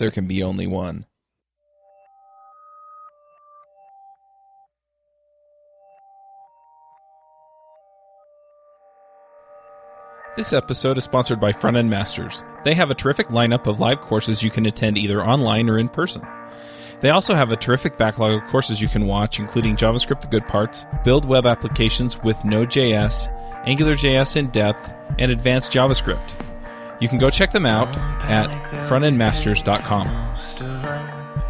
there can be only one. This episode is sponsored by Front End Masters. They have a terrific lineup of live courses you can attend either online or in person. They also have a terrific backlog of courses you can watch, including JavaScript the good parts, build web applications with Node.js, AngularJS in depth, and advanced JavaScript. You can go check them out at frontendmasters.com.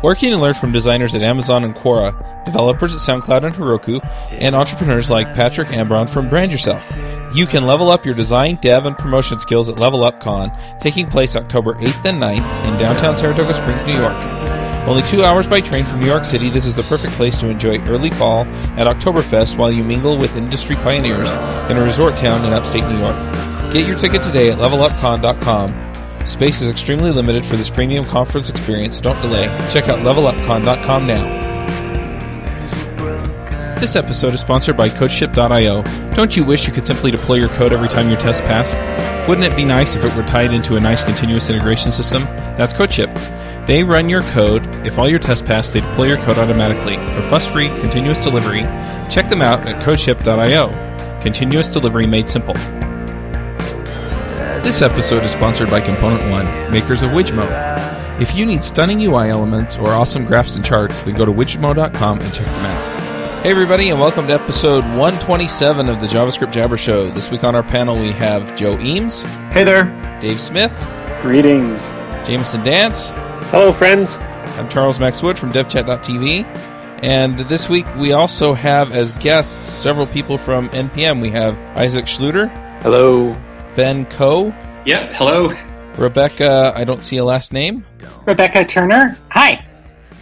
Working and learn from designers at Amazon and Quora, developers at SoundCloud and Heroku, and entrepreneurs like Patrick Ambron from Brand Yourself. You can level up your design, dev, and promotion skills at Level Up Con, taking place October 8th and 9th in downtown Saratoga Springs, New York. Only two hours by train from New York City, this is the perfect place to enjoy early fall at Oktoberfest while you mingle with industry pioneers in a resort town in upstate New York. Get your ticket today at levelupcon.com. Space is extremely limited for this premium conference experience, don't delay. Check out levelupcon.com now. This episode is sponsored by CodeShip.io. Don't you wish you could simply deploy your code every time your test passed? Wouldn't it be nice if it were tied into a nice continuous integration system? That's CodeShip. They run your code. If all your tests pass, they deploy your code automatically. For fuss-free, continuous delivery, check them out at CodeShip.io. Continuous delivery made simple. This episode is sponsored by Component One, makers of Wijmo. If you need stunning UI elements or awesome graphs and charts, then go to wijmo.com and check them out. Hey, everybody, and welcome to episode 127 of the JavaScript Jabber Show. This week on our panel, we have Joe Eames, Hey there. Dave Smith, Greetings. Jameson Dance. Hello, friends. I'm Charles Maxwood from DevChat.tv. And this week, we also have as guests several people from NPM. We have Isaac Schlueter, Hello. Ben Coe, Yep. Hello. Rebecca, I don't see a last name, Rebecca Turner. Hi.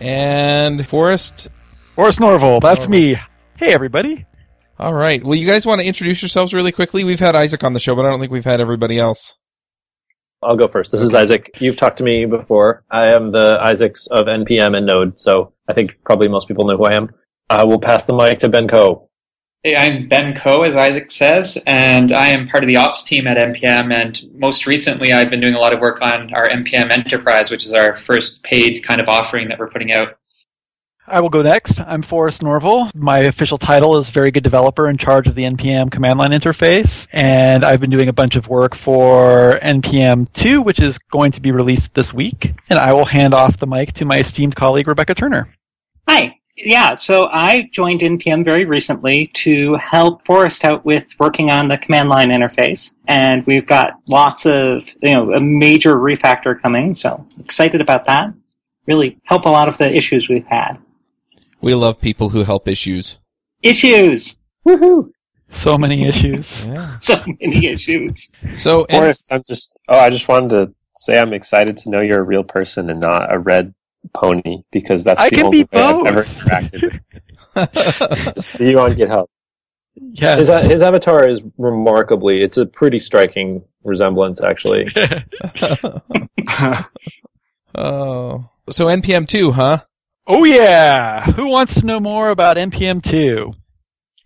and Forrest. Forrest Norvell. That's me. Hey, everybody. All right. Well, you guys want to introduce yourselves really quickly? We've had Isaac on the show, but I don't think we've had everybody else. I'll go first. This is Isaac. You've talked to me before. I am the Isaacs of NPM and Node, so I think probably most people know who I am. Uh, I will pass the mic to Ben Coe. Hey, I'm Ben Coe, as Isaac says, and I am part of the ops team at NPM. And most recently, I've been doing a lot of work on our NPM Enterprise, which is our first paid kind of offering that we're putting out. I will go next. I'm Forrest Norvell. My official title is Very Good Developer in charge of the NPM command line interface. And I've been doing a bunch of work for NPM 2, which is going to be released this week. And I will hand off the mic to my esteemed colleague, Rebecca Turner. Hi. Yeah, so I joined NPM very recently to help Forrest out with working on the command line interface. And we've got lots of, you know, a major refactor coming, so excited about that. Really help a lot of the issues we've had. We love people who help issues. Issues! Woohoo! So many issues. Yeah. So many issues. So, and- Forrest, I'm just. Oh, I just wanted to say I'm excited to know you're a real person and not a red pony because that's I the only be way I've ever interacted. with. See you on GitHub. Yeah, His, his avatar is remarkably, it's a pretty striking resemblance, actually. oh, so NPM two, huh? Oh yeah! Who wants to know more about NPM 2?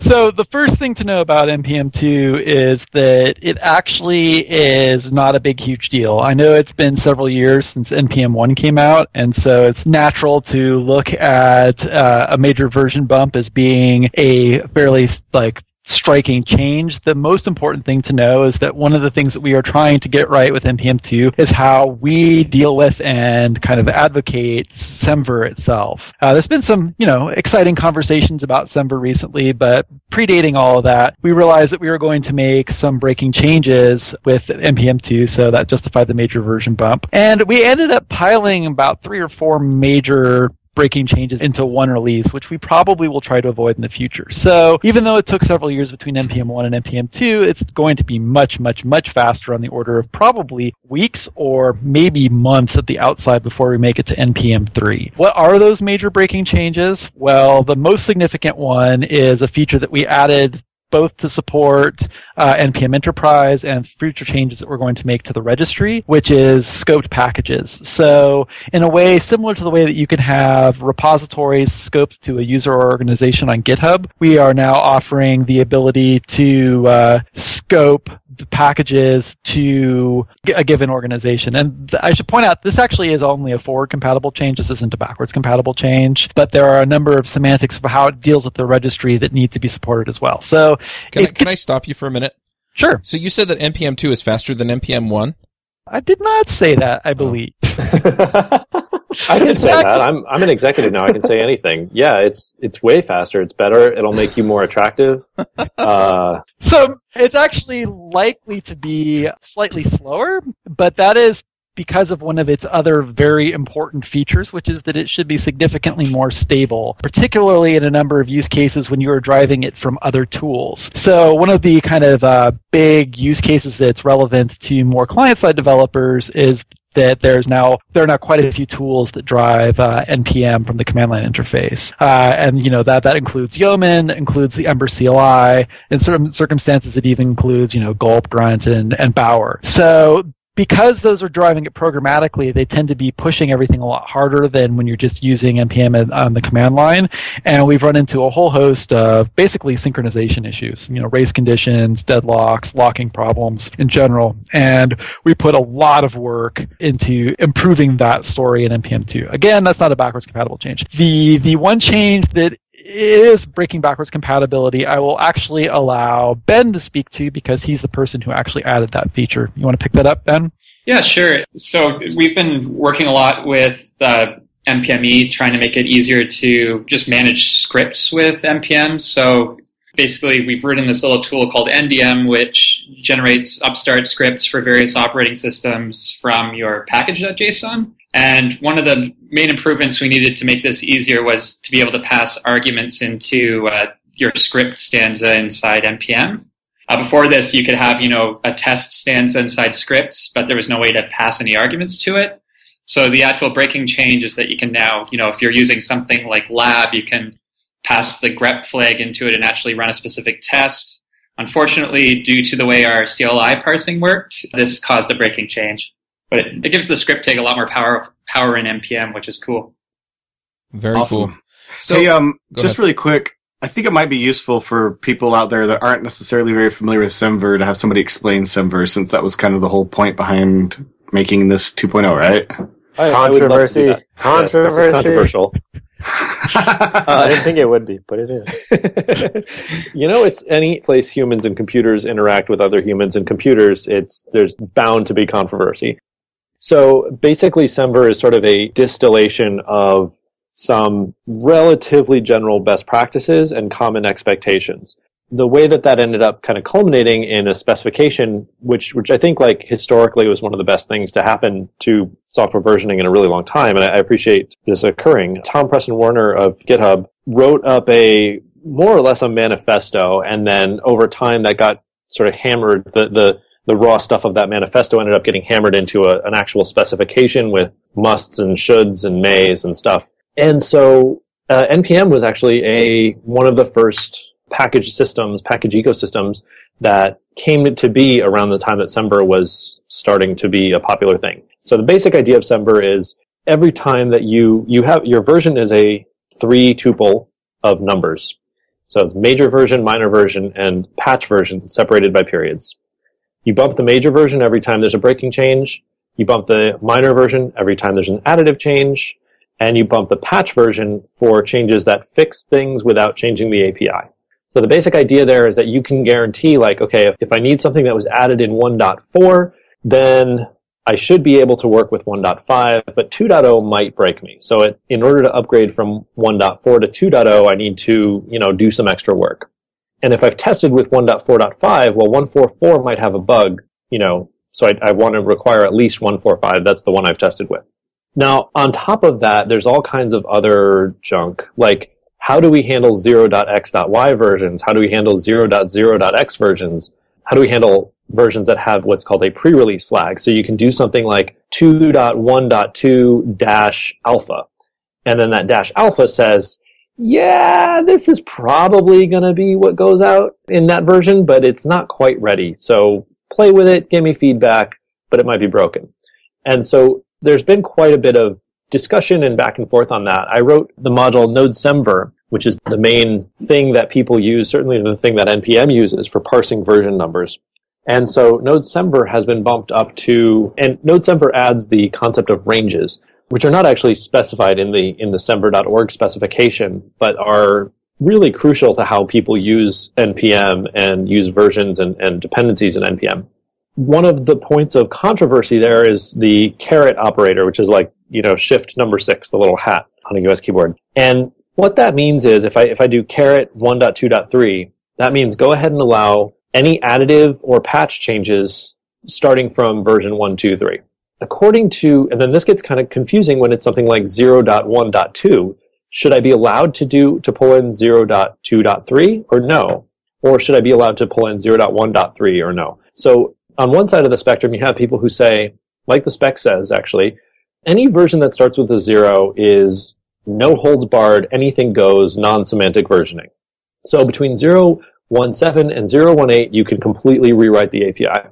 So the first thing to know about NPM 2 is that it actually is not a big huge deal. I know it's been several years since NPM 1 came out, and so it's natural to look at uh, a major version bump as being a fairly like striking change. The most important thing to know is that one of the things that we are trying to get right with NPM2 is how we deal with and kind of advocate Semver itself. Uh, there's been some, you know, exciting conversations about Semver recently, but predating all of that, we realized that we were going to make some breaking changes with NPM2, so that justified the major version bump. And we ended up piling about three or four major breaking changes into one release, which we probably will try to avoid in the future. So even though it took several years between NPM 1 and NPM 2, it's going to be much, much, much faster on the order of probably weeks or maybe months at the outside before we make it to NPM 3. What are those major breaking changes? Well, the most significant one is a feature that we added both to support uh, NPM Enterprise and future changes that we're going to make to the registry, which is scoped packages. So, in a way similar to the way that you can have repositories scoped to a user or organization on GitHub, we are now offering the ability to uh, scope scope the packages to a given organization. And th- I should point out this actually is only a forward compatible change. This isn't a backwards compatible change, but there are a number of semantics of how it deals with the registry that need to be supported as well. So Can, I, can I stop you for a minute? sure. So you said that npm two is faster than npm one. I did not say that, I oh. believe. I can say that. I'm I'm an executive now. I can say anything. Yeah, it's it's way faster. It's better. It'll make you more attractive. Uh, So it's actually likely to be slightly slower, but that is because of one of its other very important features, which is that it should be significantly more stable, particularly in a number of use cases when you are driving it from other tools. So one of the kind of uh, big use cases that's relevant to more client-side developers is that there's now there are now quite a few tools that drive uh, npm from the command line interface, uh, and you know that that includes Yeoman, includes the Ember CLI, in certain circumstances it even includes you know Gulp, Grunt, and and Bower. So because those are driving it programmatically, they tend to be pushing everything a lot harder than when you're just using npm on- the command line. And we've run into a whole host of basically synchronization issues, you know, race conditions, deadlocks, locking problems in general. And we put a lot of work into improving that story in npm2. Again, that's not a backwards compatible change. The the one change that is breaking backwards compatibility, I will actually allow Ben to speak to because he's the person who actually added that feature. You want to pick that up, Ben? Yeah, sure. So we've been working a lot with uh, NPME, trying to make it easier to just manage scripts with NPM. So basically, we've written this little tool called NDM, which generates upstart scripts for various operating systems from your package.json. And one of the main improvements we needed to make this easier was to be able to pass arguments into uh, your script stanza inside NPM. Uh, before this, you could have, you know, a test stanza inside scripts, but there was no way to pass any arguments to it. So the actual breaking change is that you can now, you know, if you're using something like lab, you can pass the grep flag into it and actually run a specific test. Unfortunately, due to the way our CLI parsing worked, this caused a breaking change. But it, it gives the script tag a lot more power power in NPM, which is cool. Very Awesome. cool. So hey, um, just ahead. really quick, I think it might be useful for people out there that aren't necessarily very familiar with Semver to have somebody explain Semver, since that was kind of the whole point behind making this 2.0, right? I, I would love to do Controversy. Yes, this is Controversy. controversial. Uh, I didn't think it would be, but it is. you know, it's any place humans and computers interact with other humans and computers. It's there's bound to be controversy. So basically, Semver is sort of a distillation of some relatively general best practices and common expectations. The way that that ended up kind of culminating in a specification, which which I think like historically was one of the best things to happen to software versioning in a really long time, and I appreciate this occurring. Tom Preston Werner of GitHub wrote up a more or less a manifesto, and then over time that got sort of hammered. The the the raw stuff of that manifesto ended up getting hammered into a, an actual specification with musts and shoulds and mays and stuff. And so uh, npm was actually a one of the first package systems, package ecosystems that came to be around the time that Semver was starting to be a popular thing. So the basic idea of Semver is every time that you you have your version is a three tuple of numbers. So it's major version, minor version, and patch version separated by periods. You bump the major version every time there's a breaking change. You bump the minor version every time there's an additive change. And you bump the patch version for changes that fix things without changing the API. So the basic idea there is that you can guarantee like, okay, if, if I need something that was added in 1.4, then I should be able to work with 1.5, but 2.0 might break me. So it, in order to upgrade from 1.4 to 2.0, I need to, you know, do some extra work. And if I've tested with 1.4.5, well, 1.4.4 might have a bug, you know, so I, I want to require at least 1.4.5. That's the one I've tested with. Now, on top of that, there's all kinds of other junk, like how do we handle 0.x.y versions? How do we handle 0.0.x versions? How do we handle versions that have what's called a pre-release flag? So you can do something like 2.1.2 dash alpha. And then that dash alpha says, yeah, this is probably going to be what goes out in that version, but it's not quite ready. So play with it, give me feedback, but it might be broken. And so there's been quite a bit of discussion and back and forth on that. I wrote the module Node Semver, which is the main thing that people use, certainly the thing that NPM uses for parsing version numbers. And so Node Semver has been bumped up to, and Node Semver adds the concept of ranges, which are not actually specified in the in the semver.org specification, but are really crucial to how people use npm and use versions and, and dependencies in npm. One of the points of controversy there is the caret operator, which is like you know shift number six, the little hat on a US keyboard. And what that means is if I if I do caret 1.2.3, that means go ahead and allow any additive or patch changes starting from version 1.2.3. According to, and then this gets kind of confusing when it's something like 0.1.2. Should I be allowed to do, to pull in 0.2.3 or no? Or should I be allowed to pull in 0.1.3 or no? So on one side of the spectrum, you have people who say, like the spec says actually, any version that starts with a zero is no holds barred, anything goes, non-semantic versioning. So between 0.17 and 0.18, you can completely rewrite the API.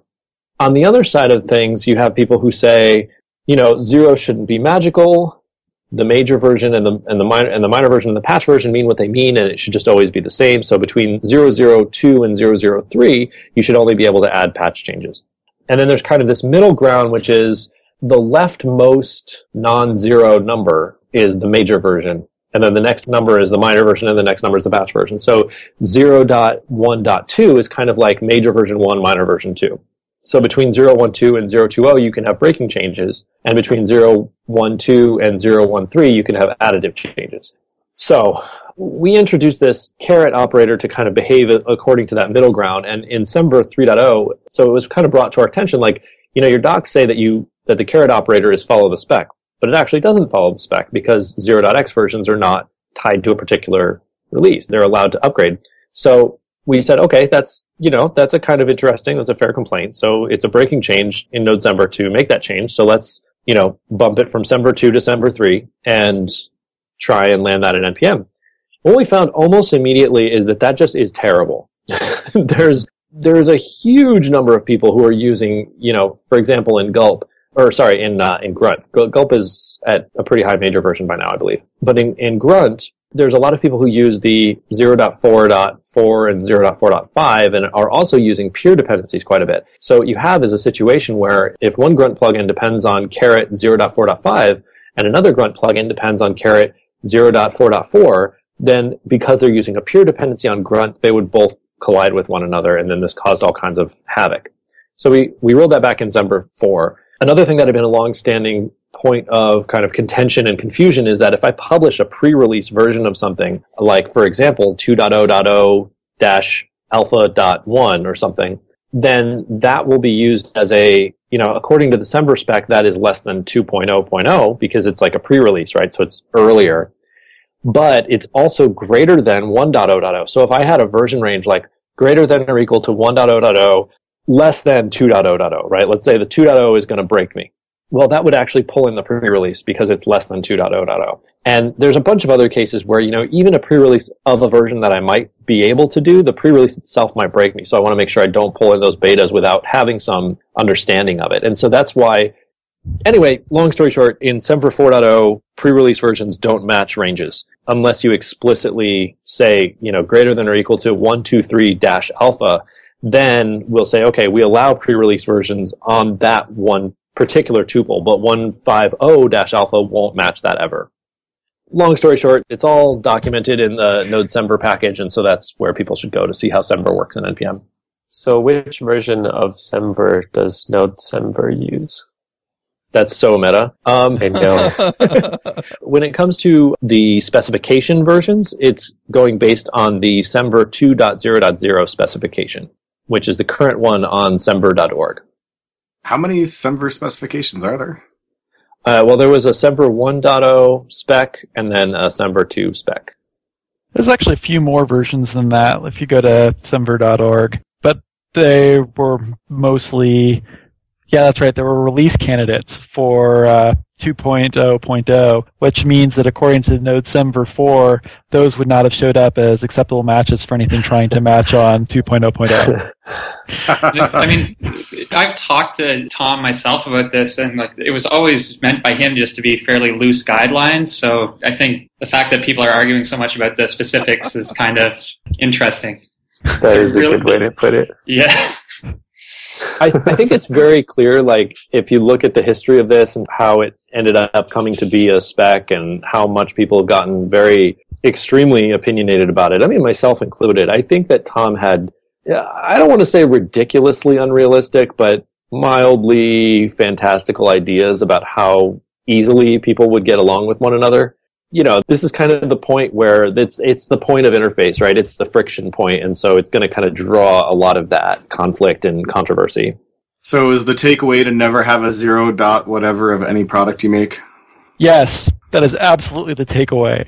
On the other side of things, you have people who say, you know, zero shouldn't be magical. The major version and the and the minor and the minor version and the patch version mean what they mean, and it should just always be the same. So between 002 and 003, you should only be able to add patch changes. And then there's kind of this middle ground, which is the leftmost non-zero number is the major version. And then the next number is the minor version and the next number is the patch version. So 0.1.2 is kind of like major version 1, minor version 2. So between 012 and 020, you can have breaking changes. And between 012 and 013, you can have additive changes. So we introduced this caret operator to kind of behave according to that middle ground. And in Semver 3.0, so it was kind of brought to our attention, like, you know, your docs say that you, that the caret operator is follow the spec but it actually doesn't follow the spec because 0.x versions are not tied to a particular release. They're allowed to upgrade. So we said, okay, that's, you know, that's a kind of interesting, that's a fair complaint. So it's a breaking change in Node Semver to make that change. So let's, you know, bump it from Semver 2 to Semver 3 and try and land that in NPM. What we found almost immediately is that that just is terrible. there's, there's a huge number of people who are using, you know, for example, in Gulp, or sorry, in uh, in Grunt. Gulp is at a pretty high major version by now, I believe. But in, in Grunt, there's a lot of people who use the 0.4.4 and 0.4.5 and are also using peer dependencies quite a bit. So what you have is a situation where if one Grunt plugin depends on caret 0.4.5 and another Grunt plugin depends on caret 0.4.4, then because they're using a peer dependency on Grunt, they would both collide with one another, and then this caused all kinds of havoc. So we, we rolled that back in Semver 4, Another thing that had been a long-standing point of kind of contention and confusion is that if I publish a pre-release version of something, like for example 2.0.0-alpha.1 or something, then that will be used as a, you know, according to the Semver spec, that is less than 2.0.0 because it's like a pre-release, right? So it's earlier. But it's also greater than 1.0.0. So if I had a version range like greater than or equal to 1.0.0 less than 2.0.0, right? Let's say the 2.0 is going to break me. Well, that would actually pull in the pre-release because it's less than 2.0.0. And there's a bunch of other cases where, you know, even a pre-release of a version that I might be able to do, the pre-release itself might break me. So I want to make sure I don't pull in those betas without having some understanding of it. And so that's why, anyway, long story short, in Semver 4.0, pre-release versions don't match ranges unless you explicitly say, you know, greater than or equal to 123 dash alpha then we'll say, okay, we allow pre-release versions on that one particular tuple, but 150-alpha won't match that ever. Long story short, it's all documented in the Node Semver package, and so that's where people should go to see how Semver works in NPM. So which version of Semver does Node Semver use? That's so meta. Um, I know. when it comes to the specification versions, it's going based on the Semver 2.0.0 specification which is the current one on semver.org. How many Semver specifications are there? Uh, well, there was a Semver 1.0 spec and then a Semver 2 spec. There's actually a few more versions than that if you go to semver.org, but they were mostly, yeah, that's right. There were release candidates for uh, 2.0.0, which means that according to Node Semver 4, those would not have showed up as acceptable matches for anything trying to match on 2.0.0. I mean, I've talked to Tom myself about this, and like it was always meant by him just to be fairly loose guidelines. So I think the fact that people are arguing so much about the specifics is kind of interesting. That is a really, good way to put it. Yeah. I, I think it's very clear. Like if you look at the history of this and how it ended up coming to be a spec, and how much people have gotten very extremely opinionated about it. I mean, myself included. I think that Tom had. I don't want to say ridiculously unrealistic, but mildly fantastical ideas about how easily people would get along with one another. You know, this is kind of the point where it's it's the point of interface, right? It's the friction point, and so it's going to kind of draw a lot of that conflict and controversy. So is the takeaway to never have a zero dot whatever of any product you make? Yes, that is absolutely the takeaway.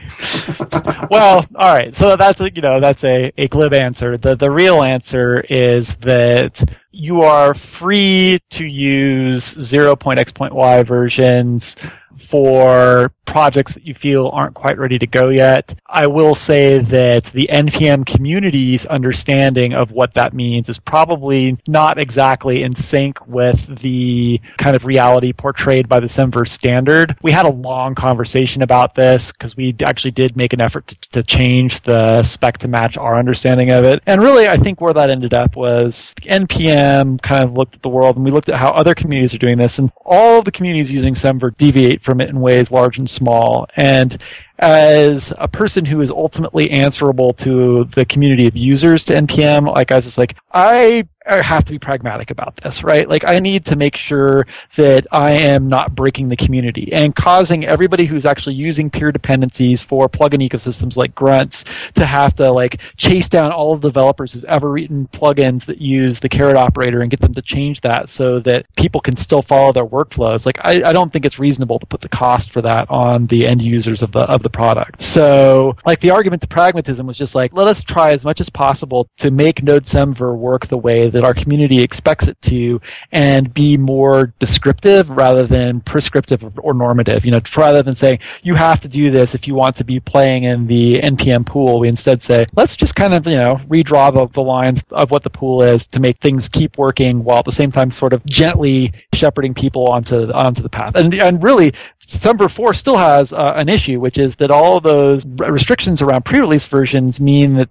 well, all right. So that's a, you know that's a, a glib answer. The the real answer is that you are free to use 0.x.y versions for projects that you feel aren't quite ready to go yet. I will say that the NPM community's understanding of what that means is probably not exactly in sync with the kind of reality portrayed by the Semver standard. We had a long conversation about this because we actually did make an effort to, to change the spec to match our understanding of it. And really, I think where that ended up was NPM kind of looked at the world and we looked at how other communities are doing this and all the communities using Semver deviate from it in ways large and small. And as a person who is ultimately answerable to the community of users to NPM, like I was just like, I have to be pragmatic about this, right? Like I need to make sure that I am not breaking the community and causing everybody who's actually using peer dependencies for plugin ecosystems like Grunts to have to like chase down all of the developers who've ever written plugins that use the caret operator and get them to change that so that people can still follow their workflows. Like I, I don't think it's reasonable to put the cost for that on the end users of the of the product. So like the argument to pragmatism was just like let us try as much as possible to make Node Semver work the way that our community expects it to and be more descriptive rather than prescriptive or normative. You know, rather than saying you have to do this if you want to be playing in the NPM pool, we instead say let's just kind of, you know, redraw the, the lines of what the pool is to make things keep working while at the same time sort of gently shepherding people onto onto the path. And and really Semver 4 still has uh, an issue, which is that all those restrictions around pre-release versions mean that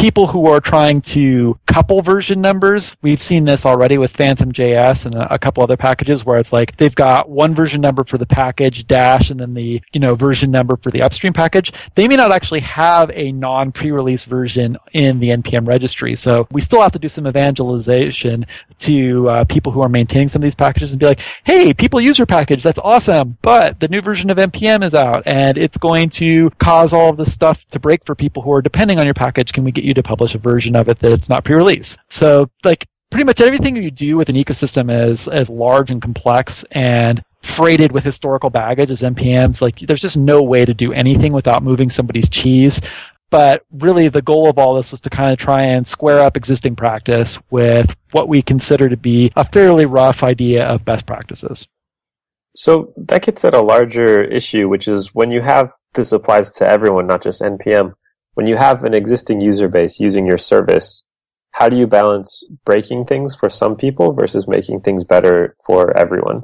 people who are trying to couple version numbers. We've seen this already with Phantom JS and a couple other packages where it's like they've got one version number for the package dash and then the, you know, version number for the upstream package. They may not actually have a non pre-release version in the NPM registry. So we still have to do some evangelization to uh, people who are maintaining some of these packages and be like, hey, people use your package. That's awesome. But the new version of NPM is out and it's going to cause all of this stuff to break for people who are depending on your package. Can we get you to publish a version of it that it's not pre-release. So like pretty much everything you do with an ecosystem is as large and complex and freighted with historical baggage as NPMs. Like there's just no way to do anything without moving somebody's cheese. But really the goal of all this was to kind of try and square up existing practice with what we consider to be a fairly rough idea of best practices. So that gets at a larger issue, which is when you have this applies to everyone, not just NPM when you have an existing user base using your service, how do you balance breaking things for some people versus making things better for everyone?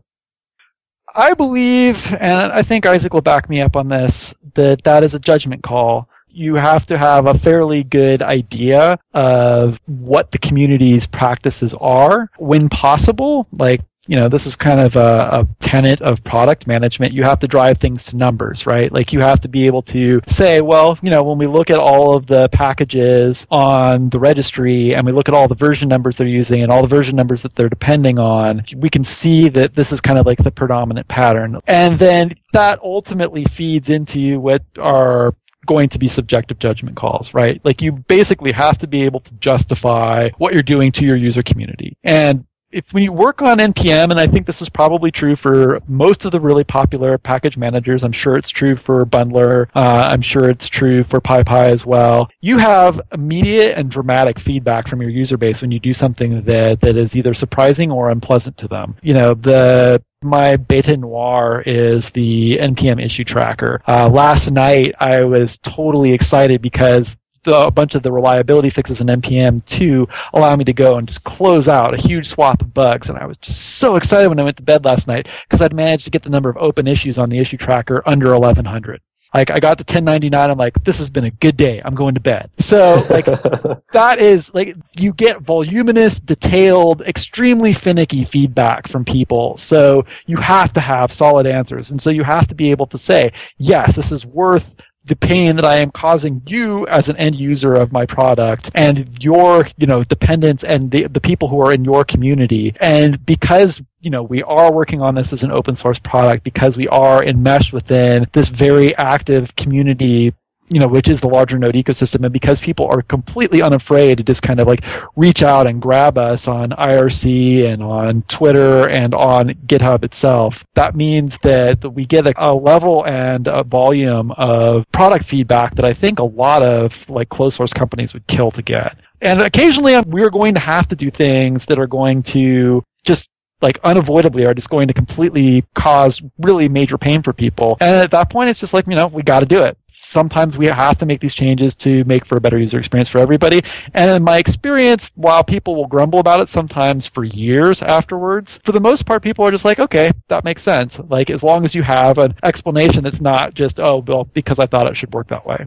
I believe, and I think Isaac will back me up on this, that that is a judgment call. You have to have a fairly good idea of what the community's practices are when possible. Like, you know, this is kind of a, a, tenet of product management. You have to drive things to numbers, right? Like you have to be able to say, well, you know, when we look at all of the packages on the registry and we look at all the version numbers they're using and all the version numbers that they're depending on, we can see that this is kind of like the predominant pattern. And then that ultimately feeds into what are going to be subjective judgment calls, right? Like you basically have to be able to justify what you're doing to your user community. And if when you work on npm and i think this is probably true for most of the really popular package managers i'm sure it's true for bundler uh, i'm sure it's true for pypy as well you have immediate and dramatic feedback from your user base when you do something that, that is either surprising or unpleasant to them. You know the my beta noir is the npm issue tracker. Uh, last night i was totally excited because a bunch of the reliability fixes in npm to allow me to go and just close out a huge swath of bugs. And I was just so excited when I went to bed last night because I'd managed to get the number of open issues on the issue tracker under 1100. Like I got to 1099, I'm like, this has been a good day. I'm going to bed. So like that is like you get voluminous, detailed, extremely finicky feedback from people. So you have to have solid answers. And so you have to be able to say, yes, this is worth the pain that I am causing you as an end user of my product and your, you know, dependents and the, the people who are in your community. And because you know, we are working on this as an open source product because we are enmeshed within this very active community you know, which is the larger node ecosystem. And because people are completely unafraid to just kind of like reach out and grab us on IRC and on Twitter and on GitHub itself, that means that we get a, a level and a volume of product feedback that I think a lot of like closed source companies would kill to get. And occasionally um, we're going to have to do things that are going to just like unavoidably are just going to completely cause really major pain for people. And at that point, it's just like, you know, we got to do it sometimes we have to make these changes to make for a better user experience for everybody. And in my experience, while people will grumble about it sometimes for years afterwards, for the most part, people are just like, okay, that makes sense. Like, as long as you have an explanation that's not just, oh, well, because I thought it should work that way.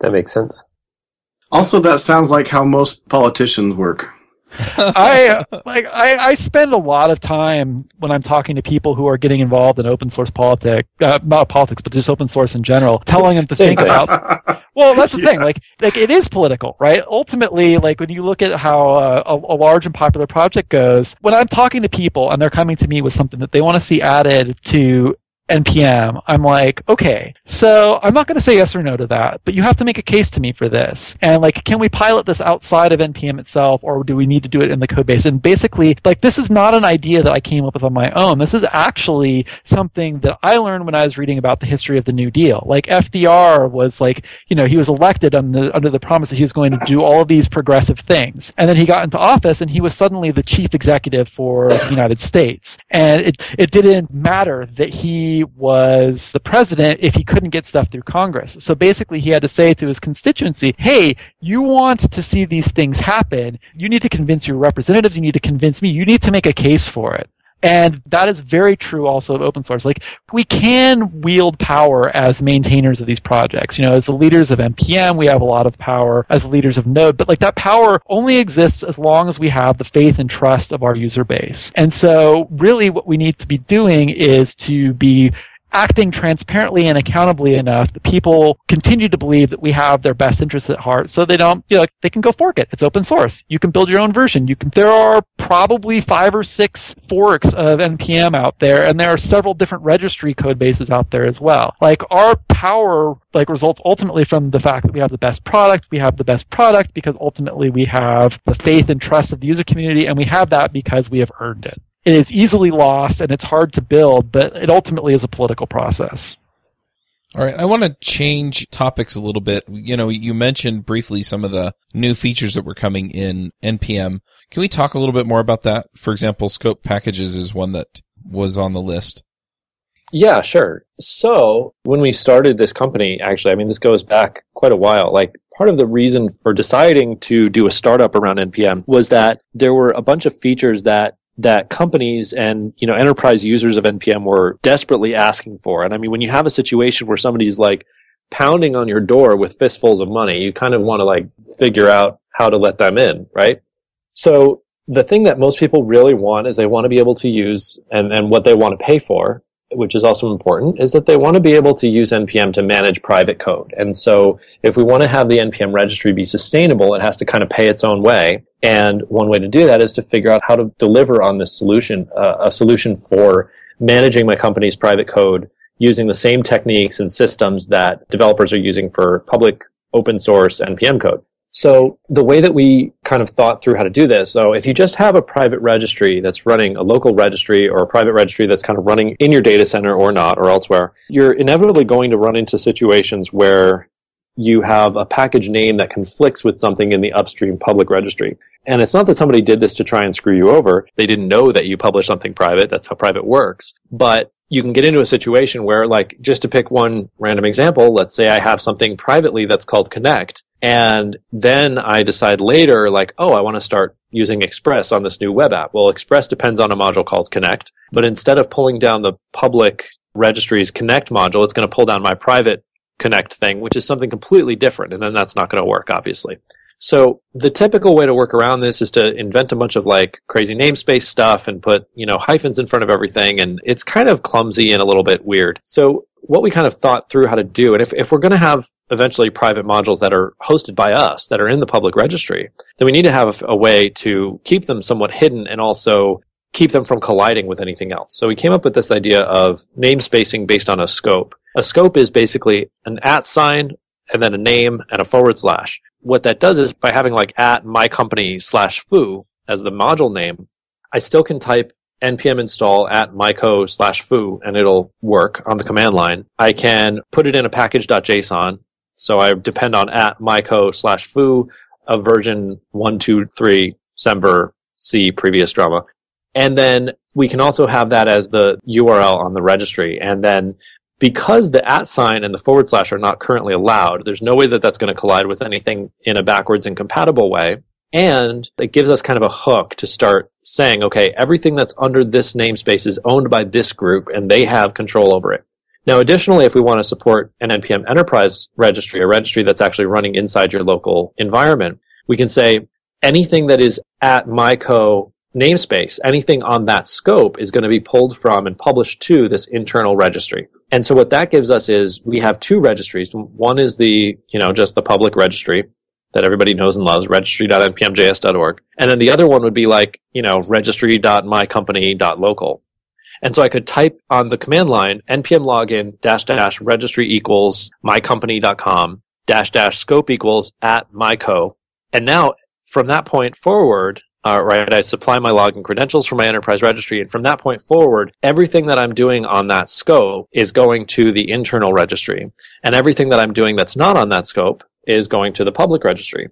That makes sense. Also, that sounds like how most politicians work. I like I, I spend a lot of time when I'm talking to people who are getting involved in open source politics, uh, not politics, but just open source in general, telling them to think about. Well, that's the yeah. thing. Like, like it is political, right? Ultimately, like when you look at how uh, a, a large and popular project goes, when I'm talking to people and they're coming to me with something that they want to see added to npm i'm like okay so i'm not going to say yes or no to that but you have to make a case to me for this. And like can we pilot this outside of npm itself or do we need to do it in the code base? And basically like this is not an idea that i came up with on my own. This is actually something that i learned when i was reading about the history of the new deal. Like fdr was like you know he was elected under, under the promise that he was going to do all of these progressive things. And then he got into office and he was suddenly the chief executive for the united states. And it, it didn't matter that he was the president if he couldn't get stuff through Congress. So basically, he had to say to his constituency, hey, you want to see these things happen. You need to convince your representatives. You need to convince me. You need to make a case for it. And that is very true also of open source. Like, we can wield power as maintainers of these projects. You know, as the leaders of NPM, we have a lot of power as leaders of Node, but like that power only exists as long as we have the faith and trust of our user base. And so really what we need to be doing is to be acting transparently and accountably enough that people continue to believe that we have their best interests at heart so they don't you know they can go fork it. It's open source. You can build your own version. You can there are probably five or six forks of npm out there and there are several different registry code bases out there as well. Like our power like results ultimately from the fact that we have the best product. We have the best product because ultimately we have the faith and trust of the user community and we have that because we have earned it it is easily lost and it's hard to build, but it ultimately is a political process. All right, I want to change topics a little bit. You know, you mentioned briefly some of the new features that were coming in NPM. Can we talk a little bit more about that? For example, scope packages is one that was on the list. Yeah, sure. So when we started this company, actually, I mean, this goes back quite a while. Like part of the reason for deciding to do a startup around NPM was that there were a bunch of features that that companies and you know enterprise users of npm were desperately asking for. And i mean when you have a situation where somebody's like pounding on your door with fistfuls of money you kind of want to like figure out how to let them in right? So the thing that most people really want is they want to be able to use and, and what they want to pay for which is also important, is that they want to be able to use NPM to manage private code. And so if we want to have the NPM registry be sustainable, it has to kind of pay its own way. And one way to do that is to figure out how to deliver on this solution, uh, a solution for managing my company's private code using the same techniques and systems that developers are using for public open source NPM code. So the way that we kind of thought through how to do this, so if you just have a private registry that's running a local registry or a private registry that's kind of running in your data center or not or elsewhere, you're inevitably going to run into situations where you have a package name that conflicts with something in the upstream public registry. And it's not that somebody did this to try and screw you over. They didn't know that you publish something private. That's how private works. But you can get into a situation where, like, just to pick one random example, let's say I have something privately that's called Connect and then I decide later, like, oh, I want to start using Express on this new web app. Well, Express depends on a module called Connect, but instead of pulling down the public registry's Connect module, it's going to pull down my private connect thing, which is something completely different. And then that's not going to work, obviously. So the typical way to work around this is to invent a bunch of like crazy namespace stuff and put, you know, hyphens in front of everything. And it's kind of clumsy and a little bit weird. So what we kind of thought through how to do, and if, if we're going to have eventually private modules that are hosted by us, that are in the public registry, then we need to have a way to keep them somewhat hidden and also keep them from colliding with anything else. So we came up with this idea of namespacing based on a scope. A scope is basically an at sign and then a name and a forward slash. What that does is by having like at my company slash foo as the module name, I still can type npm install at myco slash foo and it'll work on the command line. I can put it in a package.json. So I depend on at myco slash foo of version one, two, three, semver, C previous drama. And then we can also have that as the URL on the registry. And then because the at sign and the forward slash are not currently allowed, there's no way that that's going to collide with anything in a backwards incompatible way. And it gives us kind of a hook to start saying, okay, everything that's under this namespace is owned by this group and they have control over it. Now, additionally, if we want to support an NPM enterprise registry, a registry that's actually running inside your local environment, we can say anything that is at myco namespace, anything on that scope is going to be pulled from and published to this internal registry. And so what that gives us is we have two registries. One is the, you know, just the public registry that everybody knows and loves, registry.npmjs.org. And then the other one would be like, you know, registry.mycompany.local. And so I could type on the command line npm login dash dash registry equals mycompany.com dash dash scope equals at myco. And now from that point forward, uh, right? I supply my login credentials for my enterprise registry. And from that point forward, everything that I'm doing on that scope is going to the internal registry. And everything that I'm doing that's not on that scope is going to the public registry.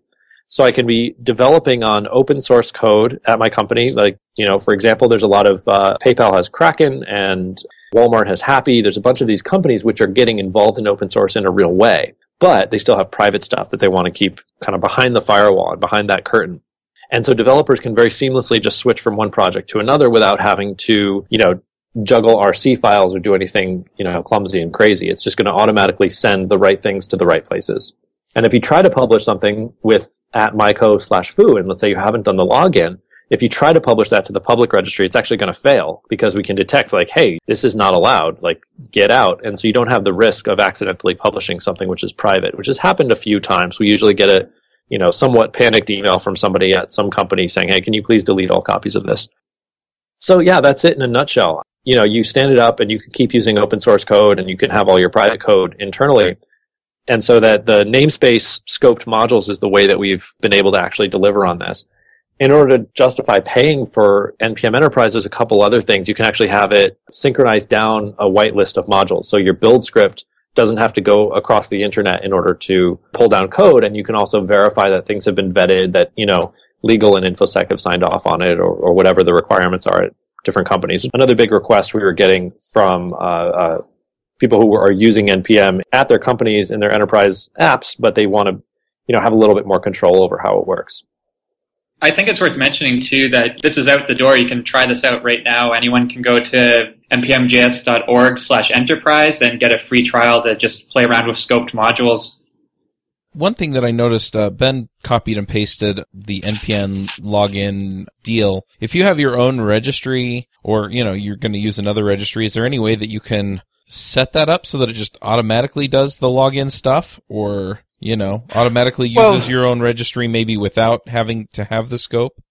So I can be developing on open source code at my company. Like, you know, for example, there's a lot of, uh, PayPal has Kraken and Walmart has Hapi. There's a bunch of these companies which are getting involved in open source in a real way, but they still have private stuff that they want to keep kind of behind the firewall and behind that curtain. And so developers can very seamlessly just switch from one project to another without having to, you know, juggle RC files or do anything, you know, clumsy and crazy. It's just going to automatically send the right things to the right places. And if you try to publish something with at myco slash foo, and let's say you haven't done the login, if you try to publish that to the public registry, it's actually going to fail because we can detect like, hey, this is not allowed, like get out. And so you don't have the risk of accidentally publishing something which is private, which has happened a few times. We usually get a you know, somewhat panicked email from somebody at some company saying, "Hey, can you please delete all copies of this?" So yeah, that's it in a nutshell. You know, you stand it up and you can keep using open source code and you can have all your private code internally. And so that the namespace scoped modules is the way that we've been able to actually deliver on this. In order to justify paying for NPM Enterprise, there's a couple other things. You can actually have it synchronize down a whitelist of modules. So your build script doesn't have to go across the internet in order to pull down code. And you can also verify that things have been vetted, that, you know, legal and InfoSec have signed off on it or, or whatever the requirements are at different companies. Another big request we were getting from uh, uh, people who are using NPM at their companies in their enterprise apps, but they want to, you know, have a little bit more control over how it works. I think it's worth mentioning too that this is out the door. You can try this out right now. Anyone can go to npmjs.org slash enterprise and get a free trial to just play around with scoped modules. One thing that I noticed, uh, Ben copied and pasted the npm login deal. If you have your own registry or, you know, you're going to use another registry, is there any way that you can set that up so that it just automatically does the login stuff or you know, automatically uses well, your own registry maybe without having to have the scope?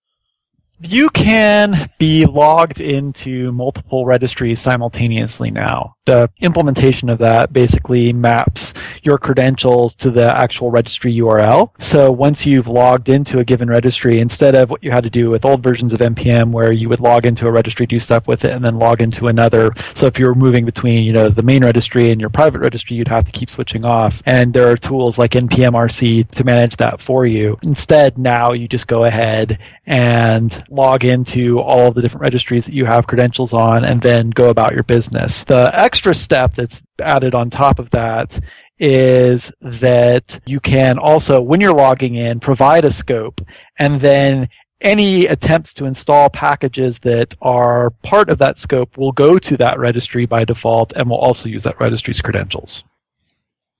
You can be logged into multiple registries simultaneously now the implementation of that basically maps your credentials to the actual registry URL. So once you've logged into a given registry, instead of what you had to do with old versions of NPM where you would log into a registry, do stuff with it, and then log into another. So if you were moving between, you know, the main registry and your private registry, you'd have to keep switching off. And there are tools like NPMRC to manage that for you. Instead, now you just go ahead and log into all the different registries that you have credentials on and then go about your business. The extra step that's added on top of that is that you can also, when you're logging in, provide a scope and then any attempts to install packages that are part of that scope will go to that registry by default and will also use that registry's credentials.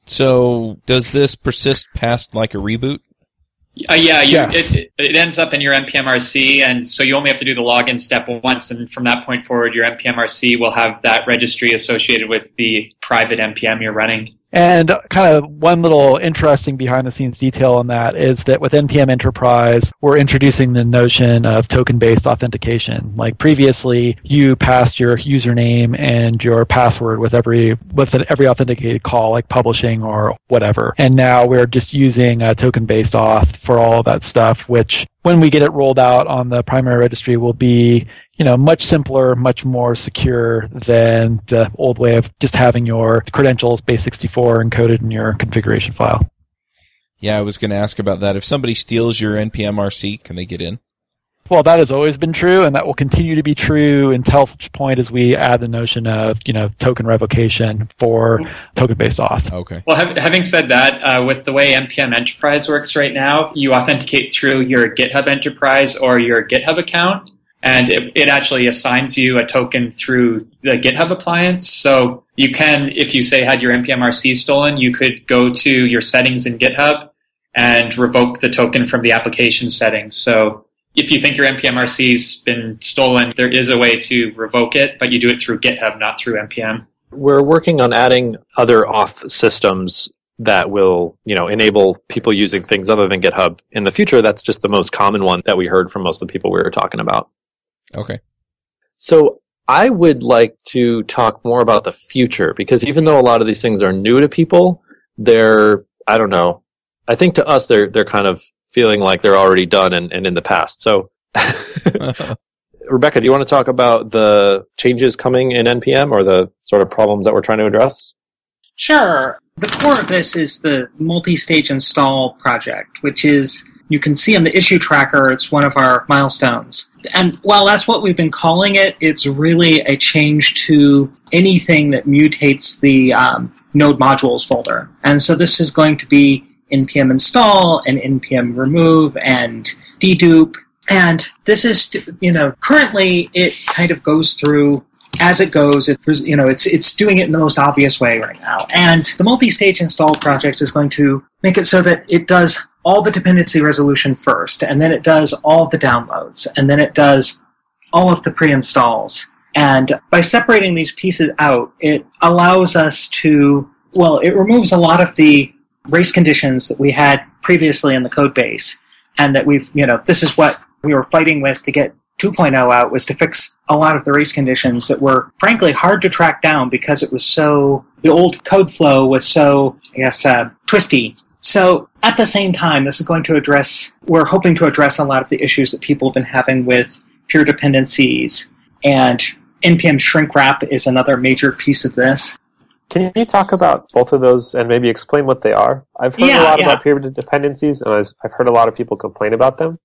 So does this persist past like a reboot? Uh, yeah, you, Yes. it, it ends up in your npmrc, and so you only have to do the login step once, and from that point forward, your npmrc will have that registry associated with the private npm you're running. And kind of one little interesting behind the scenes detail on that is that with NPM Enterprise, we're introducing the notion of token based authentication. Like previously, you passed your username and your password with every with every authenticated call, like publishing or whatever. And now we're just using a token based auth for all of that stuff, which when we get it rolled out on the primary registry will be you know, much simpler, much more secure than the old way of just having your credentials base64 encoded in your configuration file. Yeah, I was going to ask about that. If somebody steals your npm RC, can they get in? Well, that has always been true, and that will continue to be true until such point as we add the notion of, you know, token revocation for token-based auth. Okay. Well, hav having said that, uh, with the way npm Enterprise works right now, you authenticate through your GitHub Enterprise or your GitHub account, and it, it actually assigns you a token through the GitHub appliance. So you can, if you say had your npmrc stolen, you could go to your settings in GitHub and revoke the token from the application settings. So if you think your npmrc's been stolen, there is a way to revoke it, but you do it through GitHub, not through npm. We're working on adding other auth systems that will, you know, enable people using things other than GitHub in the future. That's just the most common one that we heard from most of the people we were talking about. Okay. So I would like to talk more about the future because even though a lot of these things are new to people, they're I don't know. I think to us they're they're kind of feeling like they're already done and, and in the past. So Rebecca, do you want to talk about the changes coming in NPM or the sort of problems that we're trying to address? Sure. The core of this is the multi-stage install project, which is you can see on the issue tracker it's one of our milestones. And while that's what we've been calling it, it's really a change to anything that mutates the um, node modules folder. And so this is going to be npm install and npm remove and dedupe. And this is, you know, currently it kind of goes through as it goes. It, you know, it's it's doing it in the most obvious way right now. And the multi-stage install project is going to make it so that it does all the dependency resolution first, and then it does all the downloads, and then it does all of the pre-installs. And by separating these pieces out, it allows us to well, it removes a lot of the race conditions that we had previously in the code base, and that we've you know this is what we were fighting with to get 2.0 out was to fix a lot of the race conditions that were frankly hard to track down because it was so the old code flow was so I guess uh, twisty. So at the same time, this is going to address we're hoping to address a lot of the issues that people have been having with peer dependencies and npm shrink wrap is another major piece of this. Can you talk about both of those and maybe explain what they are? I've heard Yeah, a lot yeah. about peer dependencies, and I've I've heard a lot of people complain about them,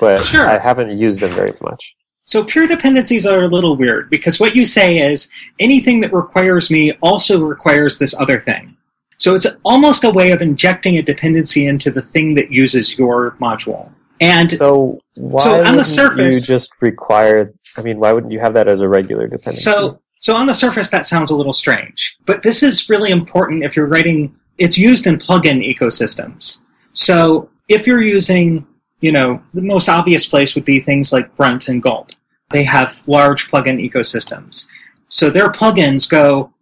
but Sure. I haven't used them very much. So peer dependencies are a little weird because what you say is anything that requires me also requires this other thing. So it's almost a way of injecting a dependency into the thing that uses your module. And So why so on the wouldn't surface- you just require? I mean, why wouldn't you have that as a regular dependency? so so on the surface that sounds a little strange, but this is really important if you're writing it's used in plugin ecosystems. So if you're using, you know, the most obvious place would be things like Grunt and Gulp. They have large plugin ecosystems. So their plugins go,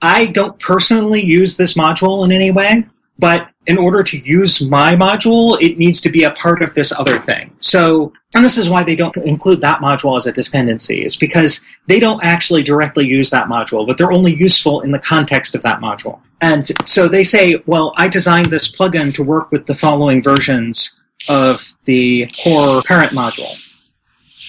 I don't personally use this module in any way, but in order to use my module, it needs to be a part of this other thing. So, and this is why they don't include that module as a dependency, is because they don't actually directly use that module, but they're only useful in the context of that module. And so they say, well, I designed this plugin to work with the following versions of the core parent module.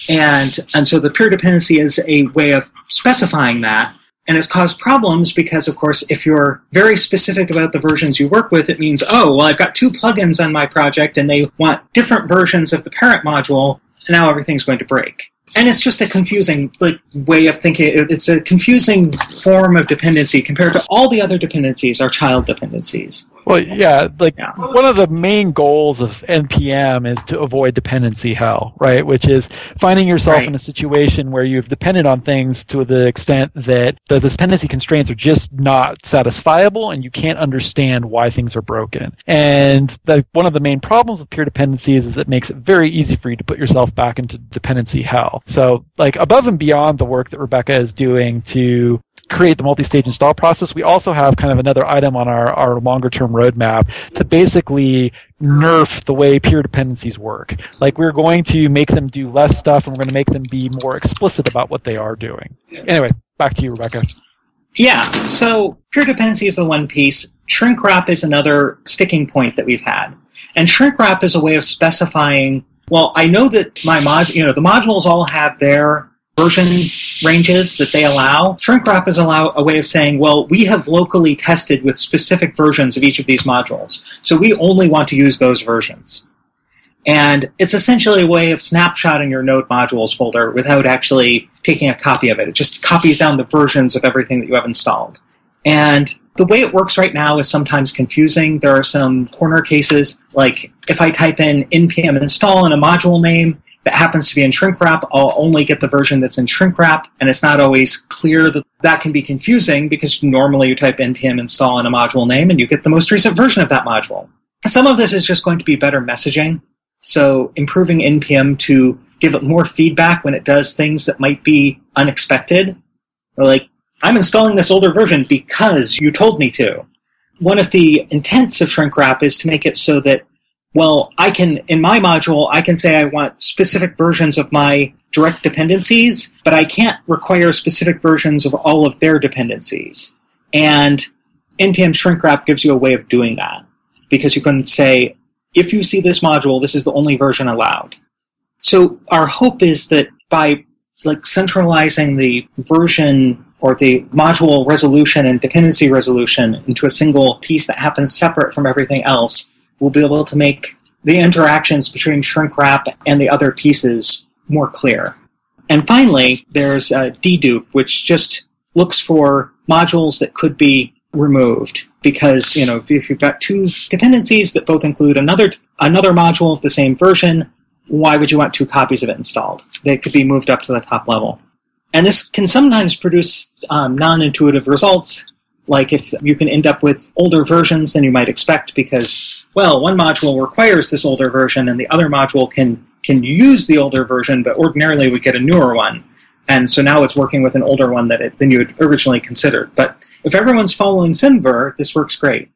And, and so the peer dependency is a way of specifying that. And it's caused problems because, of course, if you're very specific about the versions you work with, it means, oh, well, I've got two plugins on my project and they want different versions of the parent module, and now everything's going to break. And it's just a confusing like way of thinking. It's a confusing form of dependency compared to all the other dependencies are child dependencies. Well, yeah, like Yeah. one of the main goals of NPM is to avoid dependency hell, right? Which is finding yourself Right. in a situation where you've depended on things to the extent that the dependency constraints are just not satisfiable and you can't understand why things are broken. And the, one of the main problems with peer dependencies is that it makes it very easy for you to put yourself back into dependency hell. So, like above and beyond the work that Rebecca is doing to create the multi-stage install process, we also have kind of another item on our, our longer term roadmap to basically nerf the way peer dependencies work. Like we're going to make them do less stuff and we're going to make them be more explicit about what they are doing. Anyway, back to you, Rebecca. Yeah, so peer dependency is the one piece. Shrink wrap is another sticking point that we've had. And shrink wrap is a way of specifying, well, I know that my mod, you know, the modules all have their version ranges that they allow. Shrink wrap is allow a way of saying, well, we have locally tested with specific versions of each of these modules. So we only want to use those versions. And it's essentially a way of snapshotting your node modules folder without actually taking a copy of it. It just copies down the versions of everything that you have installed. And the way it works right now is sometimes confusing. There are some corner cases, like if I type in npm install and a module name that happens to be in shrink wrap, I'll only get the version that's in shrink wrap, and it's not always clear that that can be confusing because normally you type npm install and a module name and you get the most recent version of that module. Some of this is just going to be better messaging. So improving NPM to give it more feedback when it does things that might be unexpected. Or like, I'm installing this older version because you told me to. One of the intents of shrink wrap is to make it so that, well, I can, in my module, I can say I want specific versions of my direct dependencies, but I can't require specific versions of all of their dependencies. And NPM shrink wrap gives you a way of doing that because you can say, if you see this module, this is the only version allowed. So our hope is that by like centralizing the version or the module resolution and dependency resolution into a single piece that happens separate from everything else, we'll be able to make the interactions between shrink wrap and the other pieces more clear. And finally, there's uh, dedupe, which just looks for modules that could be removed because you know if, if you've got two dependencies that both include another another module of the same version, why would you want two copies of it installed? They could be moved up to the top level, and this can sometimes produce um, non-intuitive results. Like if you can end up with older versions than you might expect because well, one module requires this older version and the other module can can use the older version, but ordinarily we get a newer one. And so now it's working with an older one that it, than you had originally considered. But if everyone's following Semver, this works great.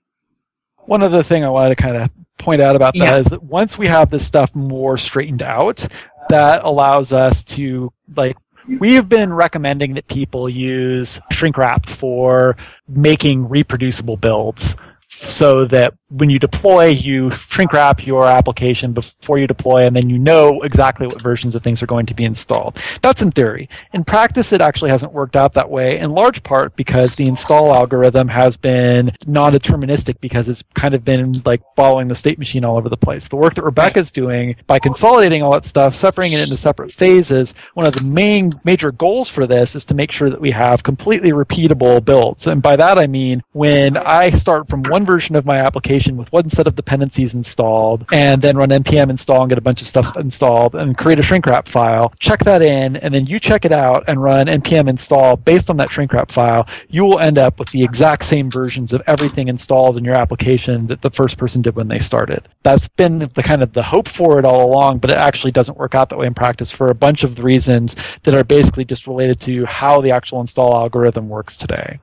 One other thing I wanted to kind of point out about that Yeah. is that once we have this stuff more straightened out, that allows us to like we have been recommending that people use shrink wrap for making reproducible builds so that when you deploy, you shrink wrap your application before you deploy, and then you know exactly what versions of things are going to be installed. That's in theory. In practice, it actually hasn't worked out that way, in large part because the install algorithm has been non-deterministic because it's kind of been like following the state machine all over the place. The work that Rebecca's doing by consolidating all that stuff, separating it into separate phases, one of the main major goals for this is to make sure that we have completely repeatable builds. And by that I mean when I start from one version of my application with one set of dependencies installed and then run npm install and get a bunch of stuff installed and create a shrink wrap file, check that in, and then you check it out and run npm install based on that shrink wrap file, you will end up with the exact same versions of everything installed in your application that the first person did when they started. That's been the kind of the hope for it all along, but it actually doesn't work out that way in practice for a bunch of the reasons that are basically just related to how the actual install algorithm works today.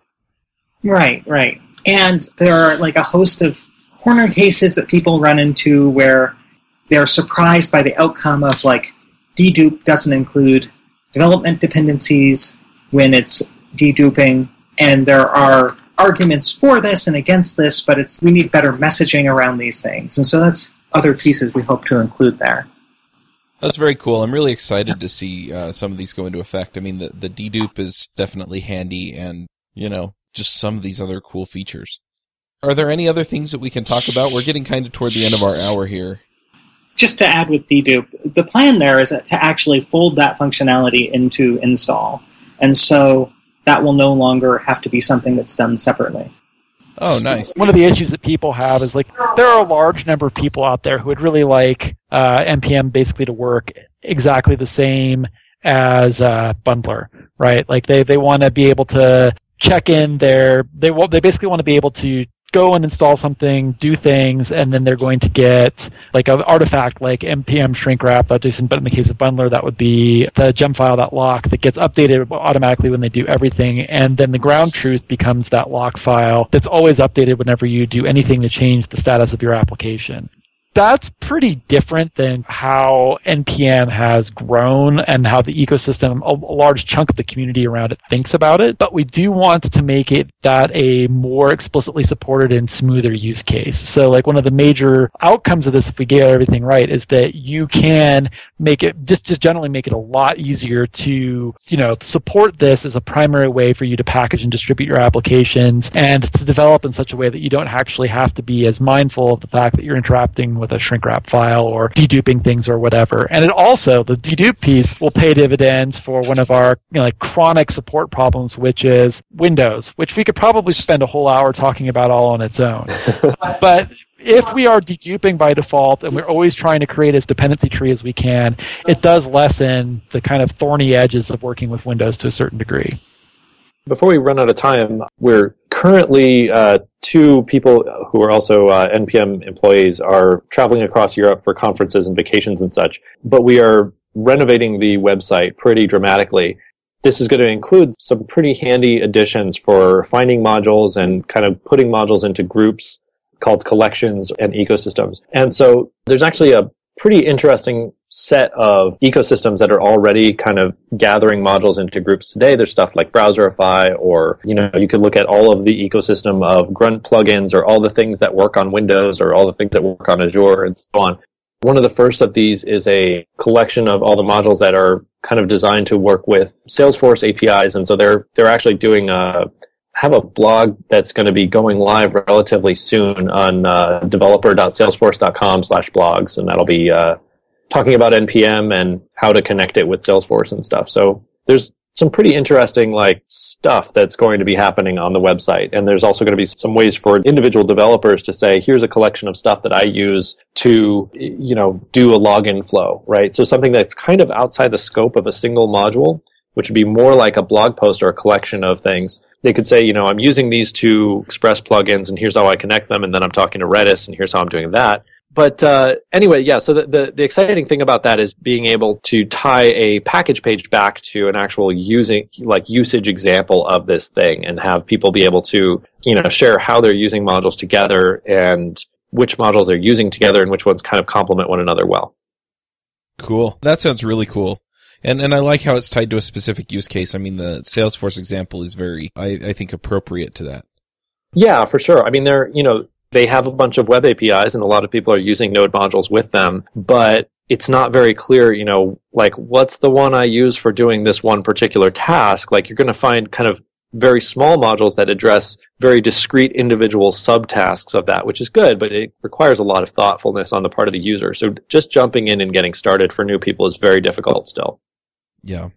Right, right. And there are like a host of corner cases that people run into where they're surprised by the outcome of like dedupe doesn't include development dependencies when it's deduping, and there are arguments for this and against this, but it's we need better messaging around these things. And so that's other pieces we hope to include there. That's very cool. I'm really excited to see uh, some of these go into effect. I mean, the the dedupe is definitely handy, and you know, just some of these other cool features. Are there any other things that we can talk about? We're getting kind of toward the end of our hour here. just to add with dedupe, the plan there is to actually fold that functionality into install. And so that will no longer have to be something that's done separately. Oh, nice. One of the issues that people have is like there are a large number of people out there who would really like uh, npm basically to work exactly the same as uh, bundler, right? Like they they want to be able to check in their they they basically want to be able to go and install something, do things, and then they're going to get like an artifact like npm shrink wrap JSON, but in the case of bundler, that would be the gem file, that lock that gets updated automatically when they do everything, and then the ground truth becomes that lock file that's always updated whenever you do anything to change the status of your application that's pretty different than how npm has grown and how the ecosystem a, large chunk of the community around it thinks about it. But we do want to make it that a more explicitly supported and smoother use case. So like one of the major outcomes of this if we get everything right is that you can make it just just generally make it a lot easier to you know support this as a primary way for you to package and distribute your applications and to develop in such a way that you don't actually have to be as mindful of the fact that you're interacting with a shrink wrap file or deduping things or whatever. And it also, the dedupe piece will pay dividends for one of our you know, like chronic support problems, which is Windows, which we could probably spend a whole hour talking about all on its own. but if we are deduping by default and we're always trying to create as dependency tree as we can, it does lessen the kind of thorny edges of working with Windows to a certain degree. Before we run out of time, we're currently uh, two people who are also uh, NPM employees are traveling across Europe for conferences and vacations and such. But we are renovating the website pretty dramatically. This is going to include some pretty handy additions for finding modules and kind of putting modules into groups called collections and ecosystems. And so there's actually a pretty interesting set of ecosystems that are already kind of gathering modules into groups today. There's stuff like Browserify, or, you know, you could look at all of the ecosystem of Grunt plugins, or all the things that work on Windows, or all the things that work on Azure, and so on. One of the first of these is a collection of all the modules that are kind of designed to work with Salesforce APIs, and so they're they're actually doing a have a blog that's going to be going live relatively soon on uh, developer.salesforce.com slash blogs, and that'll be uh, talking about npm and how to connect it with Salesforce and stuff. So there's some pretty interesting like stuff that's going to be happening on the website, and there's also going to be some ways for individual developers to say, here's a collection of stuff that I use to you know do a login flow, right? So something that's kind of outside the scope of a single module which would be more like a blog post or a collection of things. They could say, you know, I'm using these two Express plugins and here's how I connect them. And then I'm talking to Redis and here's how I'm doing that. But uh, anyway, yeah, so the, the, the, exciting thing about that is being able to tie a package page back to an actual using, like usage example of this thing and have people be able to, you know, share how they're using modules together and which modules they're using together and which ones kind of complement one another well. Cool. That sounds really cool. And and I like how it's tied to a specific use case. I mean, the Salesforce example is very, I, I think, appropriate to that. Yeah, for sure. I mean, they're you know they have a bunch of web APIs, and a lot of people are using Node modules with them, but it's not very clear, you know, like what's the one I use for doing this one particular task. Like you're going to find kind of very small modules that address very discrete individual subtasks of that, which is good, but it requires a lot of thoughtfulness on the part of the user. So just jumping in and getting started for new people is very difficult still. Yeah.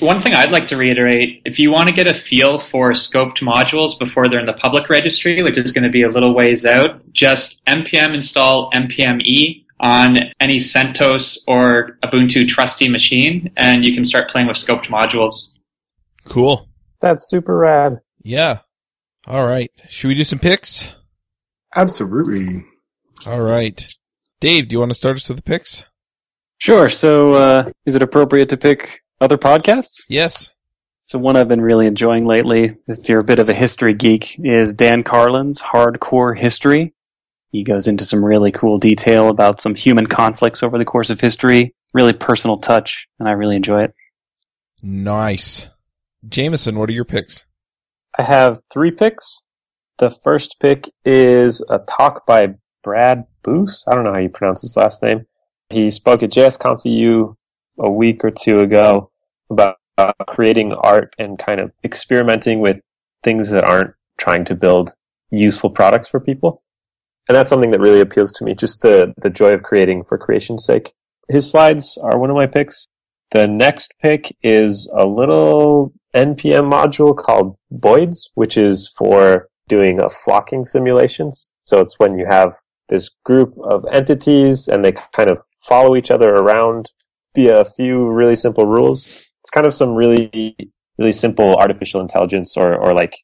One thing I'd like to reiterate if you want to get a feel for scoped modules before they're in the public registry, which is going to be a little ways out, just npm install npme on any CentOS or Ubuntu trusty machine, and you can start playing with scoped modules. Cool. That's super rad. Yeah. All right. Should we do some picks? Absolutely. All right. Dave, do you want to start us with the picks? Sure. So, uh, is it appropriate to pick other podcasts? Yes. So one I've been really enjoying lately, if you're a bit of a history geek, is Dan Carlin's Hardcore History. He goes into some really cool detail about some human conflicts over the course of history. Really personal touch, and I really enjoy it. Nice. Jameson, what are your picks? I have three picks. The first pick is a talk by Brad Booth. I don't know how you pronounce his last name. He spoke at JSConf a week or two ago about creating art and kind of experimenting with things that aren't trying to build useful products for people. And that's something that really appeals to me, just the, the joy of creating for creation's sake. His slides are one of my picks. The next pick is a little NPM module called Boids, which is for doing a flocking simulations. So it's when you have this group of entities and they kind of follow each other around via a few really simple rules. It's kind of some really, really simple artificial intelligence or, or like,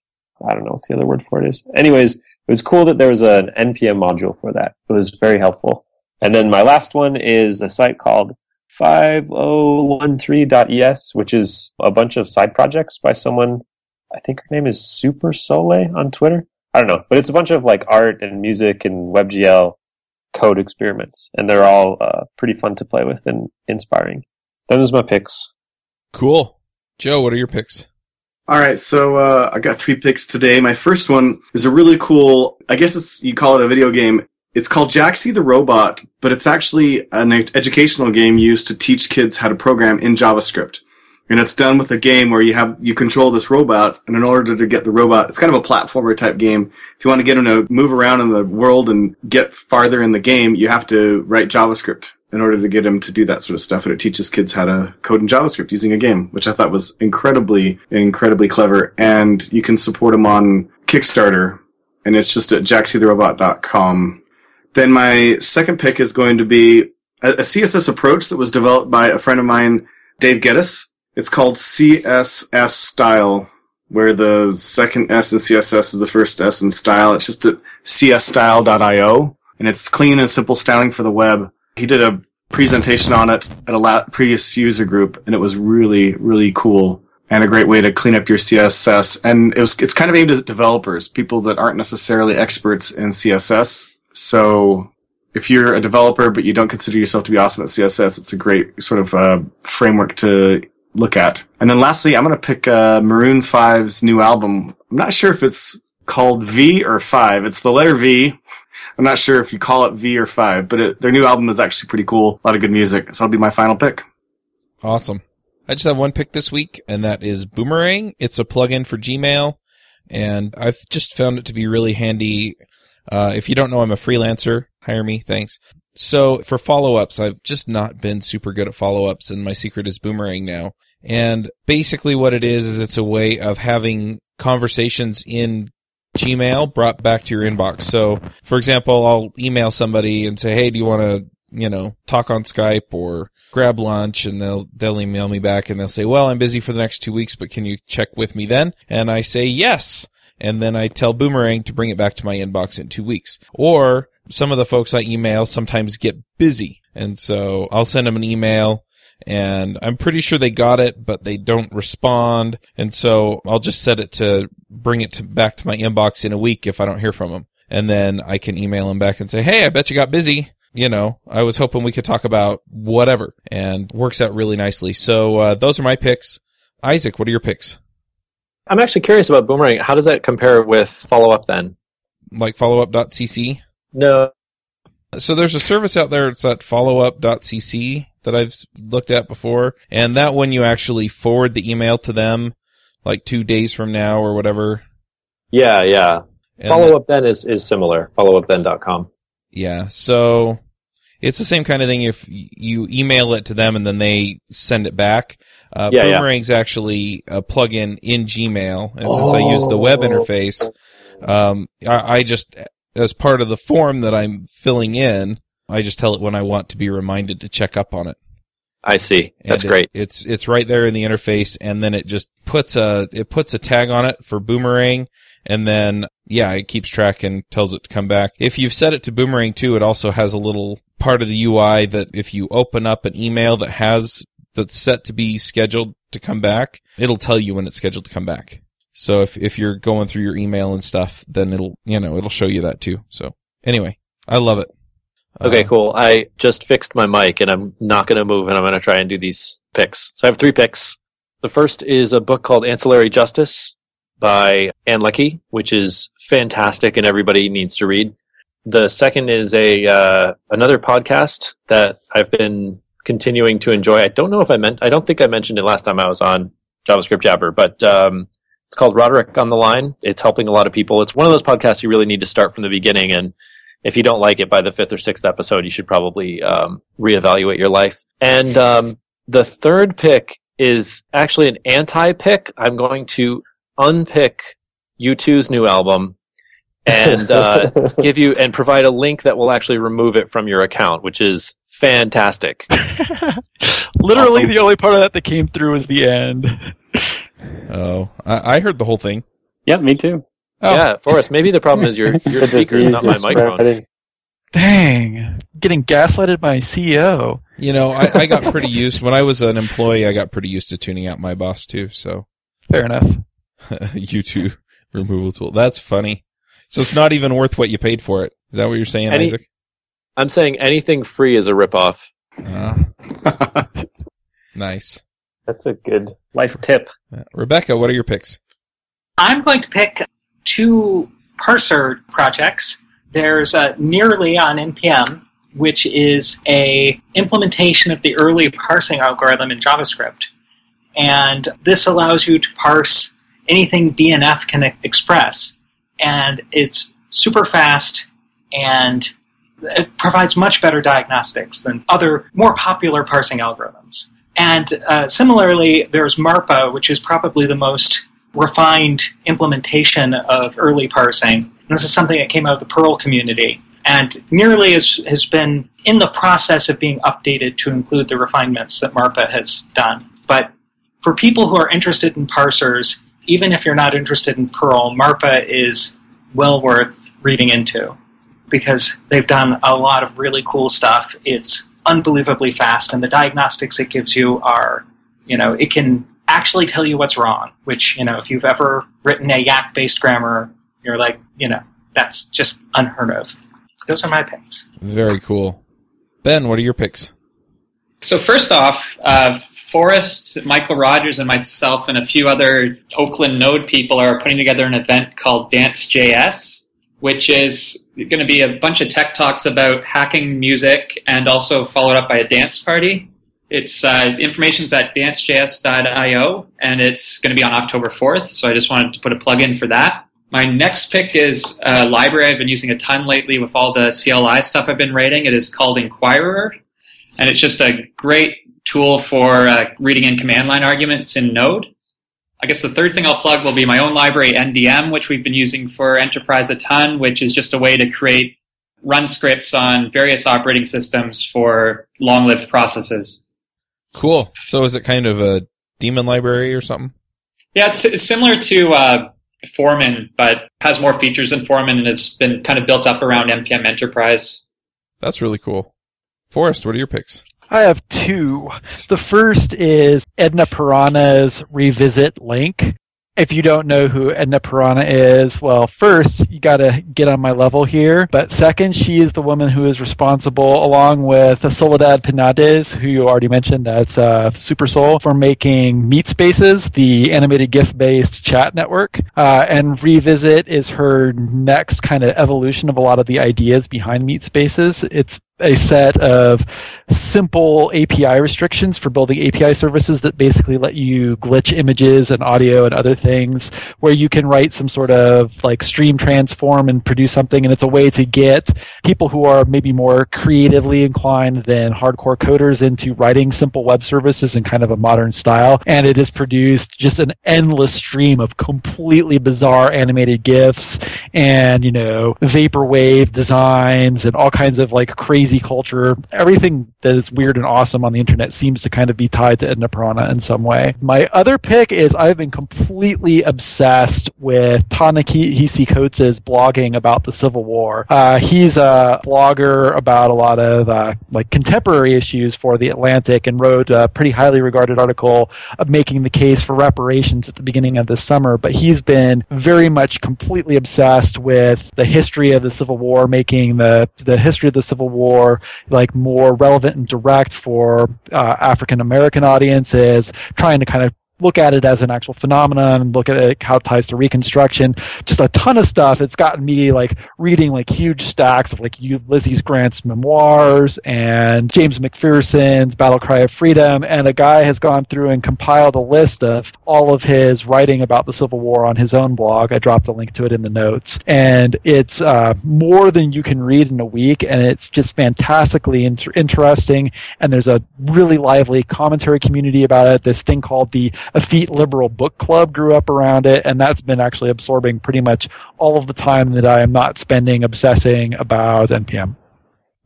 I don't know what the other word for it is. Anyways, it was cool that there was an NPM module for that. It was very helpful. And then my last one is a site called 5013.es, which is a bunch of side projects by someone. I think her name is Super Sole on Twitter. I don't know, but it's a bunch of like art and music and WebGL code experiments, and they're all uh, pretty fun to play with and inspiring. Those are my picks. Cool. Joe, what are your picks? All right, so uh, I got three picks today. My first one is a really cool. I guess it's you call it a video game. It's called Jaxi the Robot, but it's actually an educational game used to teach kids how to program in JavaScript. And it's done with a game where you have you control this robot, and in order to get the robot, it's kind of a platformer type game. If you want to get him to move around in the world and get farther in the game, you have to write JavaScript in order to get him to do that sort of stuff. And it teaches kids how to code in JavaScript using a game, which I thought was incredibly, incredibly clever. And you can support them on Kickstarter, and it's just at jaxitherobot.com. Then my second pick is going to be a, a CSS approach that was developed by a friend of mine, Dave Geddes. It's called CSS Style, where the second S in CSS is the first S in style. It's just at csstyle.io, and it's clean and simple styling for the web. He did a presentation on it at a la- previous user group, and it was really, really cool and a great way to clean up your CSS. And it was, it's kind of aimed at developers, people that aren't necessarily experts in CSS. So if you're a developer but you don't consider yourself to be awesome at CSS, it's a great sort of uh, framework to look at. And then lastly, I'm going to pick uh, Maroon 5's new album. I'm not sure if it's called V or 5. It's the letter V. I'm not sure if you call it V or 5, but it, their new album is actually pretty cool. A lot of good music. So that'll be my final pick. Awesome. I just have one pick this week, and that is Boomerang. It's a plugin for Gmail, and I've just found it to be really handy. Uh, if you don't know, I'm a freelancer. Hire me. Thanks. So for follow ups, I've just not been super good at follow ups, and my secret is Boomerang now. And basically, what it is, is it's a way of having conversations in Gmail brought back to your inbox. So, for example, I'll email somebody and say, "Hey, do you want to, you know, talk on Skype or grab lunch?" And they'll they'll email me back and they'll say, "Well, I'm busy for the next two weeks, but can you check with me then?" And I say yes, and then I tell Boomerang to bring it back to my inbox in two weeks. Or some of the folks I email sometimes get busy, and so I'll send them an email and I'm pretty sure they got it, but they don't respond. And so I'll just set it to bring it to, back to my inbox in a week if I don't hear from them. And then I can email them back and say, Hey, I bet you got busy. You know, I was hoping we could talk about whatever and works out really nicely. So, uh, those are my picks. Isaac, what are your picks? I'm actually curious about Boomerang. How does that compare with follow up then? Like followup.cc? No. So there's a service out there. It's at followup.cc that I've looked at before. And that one you actually forward the email to them like two days from now or whatever. Yeah, yeah. And follow up then is, is similar. Followupthen.com. Yeah. So it's the same kind of thing if you email it to them and then they send it back. Uh, Yeah, yeah. Boomerang's actually a plugin in Gmail. And since I use the web Oh. interface, um, I, I just, as part of the form that I'm filling in, I just tell it when I want to be reminded to check up on it. I see. That's it- great. it's it's right there in the interface, and then it just puts a it puts a tag on it for Boomerang, and then yeah, it keeps track and tells it to come back. If you've set it to Boomerang too, it also has a little part of the UI that if you open up an email that has that's set to be scheduled to come back, it'll tell you when it's scheduled to come back. So if if you're going through your email and stuff, then it'll you know it'll show you that too. So anyway, I love it. Okay, Uh, cool. I just fixed my mic and I'm not going to move and I'm going to try and do these picks. So I have three picks. The first is a book called Ancillary Justice by Ann Leckie, which is fantastic and everybody needs to read. The second is a uh, another podcast that I've been continuing to enjoy. I don't know if I meant I don't think I mentioned it last time I was on JavaScript Jabber, but um, it's called Roderick on the Line. It's helping a lot of people. It's one of those podcasts you really need to start from the beginning and if you don't like it by the fifth or sixth episode, you should probably um, reevaluate your life. And um, the third pick is actually an anti-pick. I'm going to unpick U2's new album and uh, give you and provide a link that will actually remove it from your account, which is fantastic. Literally, Awesome. the only part of that that came through was the end. Oh, I, I heard the whole thing. Yeah, me too. Oh. Yeah, Forrest. Maybe the problem is your your The speakers, not my is microphone. spreading. Dang, getting gaslighted by a CEO. You know, I, I got pretty used when I was an employee. I got pretty used to tuning out my boss too. So Fair enough. YouTube removal tool. That's funny. So it's not even worth what you paid for it. Is that what you're saying, Any- Isaac? I'm saying anything free is a ripoff. Ah, nice. That's a good life tip. Uh, Rebecca, what are your picks? I'm going to pick two parser projects. There's uh, Nearley on NPM, which is a implementation of the Earley parsing algorithm in JavaScript, and this allows you to parse anything BNF can express, and it's super fast and it provides much better diagnostics than other more popular parsing algorithms. And uh, similarly, there's MARPA, which is probably the most refined implementation of Earley parsing. And this is something that came out of the Perl community. And Nearley has, has been in the process of being updated to include the refinements that MARPA has done. But for people who are interested in parsers, even if you're not interested in Perl, MARPA is well worth reading into because they've done a lot of really cool stuff. It's unbelievably fast, and the diagnostics it gives you are, you know, it can actually tell you what's wrong, which, you know, if you've ever written a Yacc based grammar, you're like, you know, that's just unheard of. Those are my picks. Very cool. Ben, what are your picks? So first off, uh, Forrest, Mikeal Rogers, and myself, and a few other Oakland Node people are putting together an event called Dance.js, which is going to be a bunch of tech talks about hacking music and also followed up by a dance party. It's uh, information's at dancejs.io, and it's going to be on October 4th. So I just wanted to put a plug in for that. My next pick is a library I've been using a ton lately with all the CLI stuff I've been writing. It is called Inquirer and it's just a great tool for uh, reading in command line arguments in Node. I guess the third thing I'll plug will be my own library, NDM, which we've been using for enterprise a ton, which is just a way to create run scripts on various operating systems for long-lived processes. Cool. So is it kind of a daemon library or something? Yeah, it's, it's similar to uh, Foreman, but has more features than Foreman and has been kind of built up around NPM Enterprise. That's really cool. Forrest, what are your picks? I have two. The first is Edna Piranha's Revisit Link. If you don't know who Edna Piranha is, well, first, you gotta get on my level here. But second, she is the woman who is responsible, along with Soledad Penadés, who you already mentioned, that's uh, Super Sole, for making Meatspaces, the animated GIF based chat network. Uh, and Revisit is her next kind of evolution of a lot of the ideas behind Meatspaces. It's a set of simple API restrictions for building API services that basically let you glitch images and audio and other things where you can write some sort of like stream transform and produce something and it's a way to get people who are maybe more creatively inclined than hardcore coders into writing simple web services in kind of a modern style. And it has produced just an endless stream of completely bizarre animated gifs and you know vaporwave designs and all kinds of like crazy culture everything that is weird and awesome on the internet seems to kind of be tied to Edna Piranha in some way. My other pick is I've been completely obsessed with Ta-Nehisi Coates' blogging about the Civil War. Uh, he's a blogger about a lot of uh, like contemporary issues for the Atlantic and wrote a pretty highly regarded article of making the case for reparations at the beginning of this summer. But he's been very much completely obsessed with the history of the Civil War, making the the history of the Civil War like more relevant and direct for uh, African American audiences, trying to kind of look at it as an actual phenomenon and look at it how it ties to reconstruction. Just a ton of stuff. It's gotten me like reading like huge stacks of like ulysses grant's memoirs and james mcpherson's battle cry of freedom. And a guy has gone through and compiled a list of all of his writing about the civil war on his own blog. I dropped a link to it in the notes. And it's uh, more than you can read in a week and it's just fantastically inter- interesting. And there's a really lively commentary community about it. This thing called the effete liberal book club grew up around it, and that's been actually absorbing pretty much all of the time that I am not spending obsessing about NPM.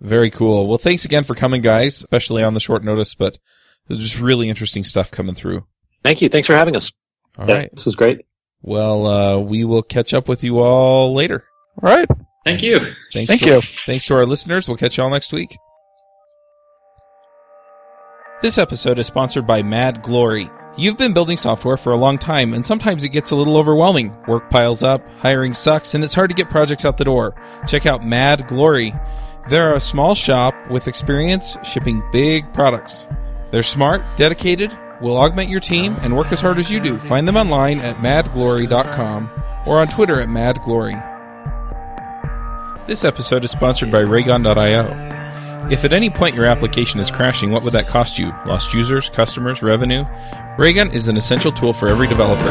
Very cool. Well, thanks again for coming, guys, especially on the short notice, but there's just really interesting stuff coming through. Thank you. Thanks for having us. All Yeah, right. This was great. Well, uh, we will catch up with you all later. All right. Thank you. Thanks Thank to- you. Thanks to our listeners. We'll catch you all next week. This episode is sponsored by Mad Glory. You've been building software for a long time, and sometimes it gets a little overwhelming. Work piles up, hiring sucks, and it's hard to get projects out the door. Check out Mad Glory. They're a small shop with experience shipping big products. They're smart, dedicated, will augment your team, and work as hard as you do. Find them online at madglory.com or on Twitter at madglory. This episode is sponsored by Raygun.io. If at any point your application is crashing, what would that cost you? Lost users, customers, revenue? Raygun is an essential tool for every developer.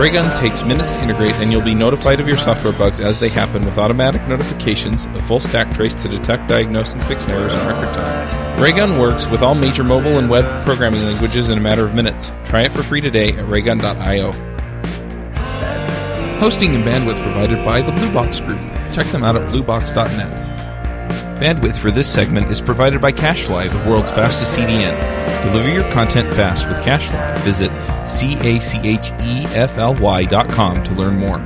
Raygun takes minutes to integrate, and you'll be notified of your software bugs as they happen with automatic notifications, a full stack trace to detect, diagnose, and fix errors in record time. Raygun works with all major mobile and web programming languages in a matter of minutes. Try it for free today at raygun.io. Hosting and bandwidth provided by the Blue Box Group. Check them out at bluebox.net. Bandwidth for this segment is provided by CacheFly, the world's fastest CDN. Deliver your content fast with CacheFly. Visit E C-A-C-H-E-F-L-Y dot com to learn more.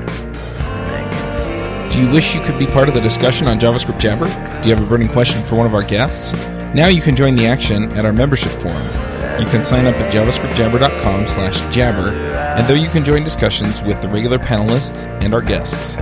Do you wish you could be part of the discussion on JavaScript Jabber? Do you have a burning question for one of our guests? Now you can join the action at our membership forum. You can sign up at javascriptjabber.com slash jabber, and there you can join discussions with the regular panelists and our guests.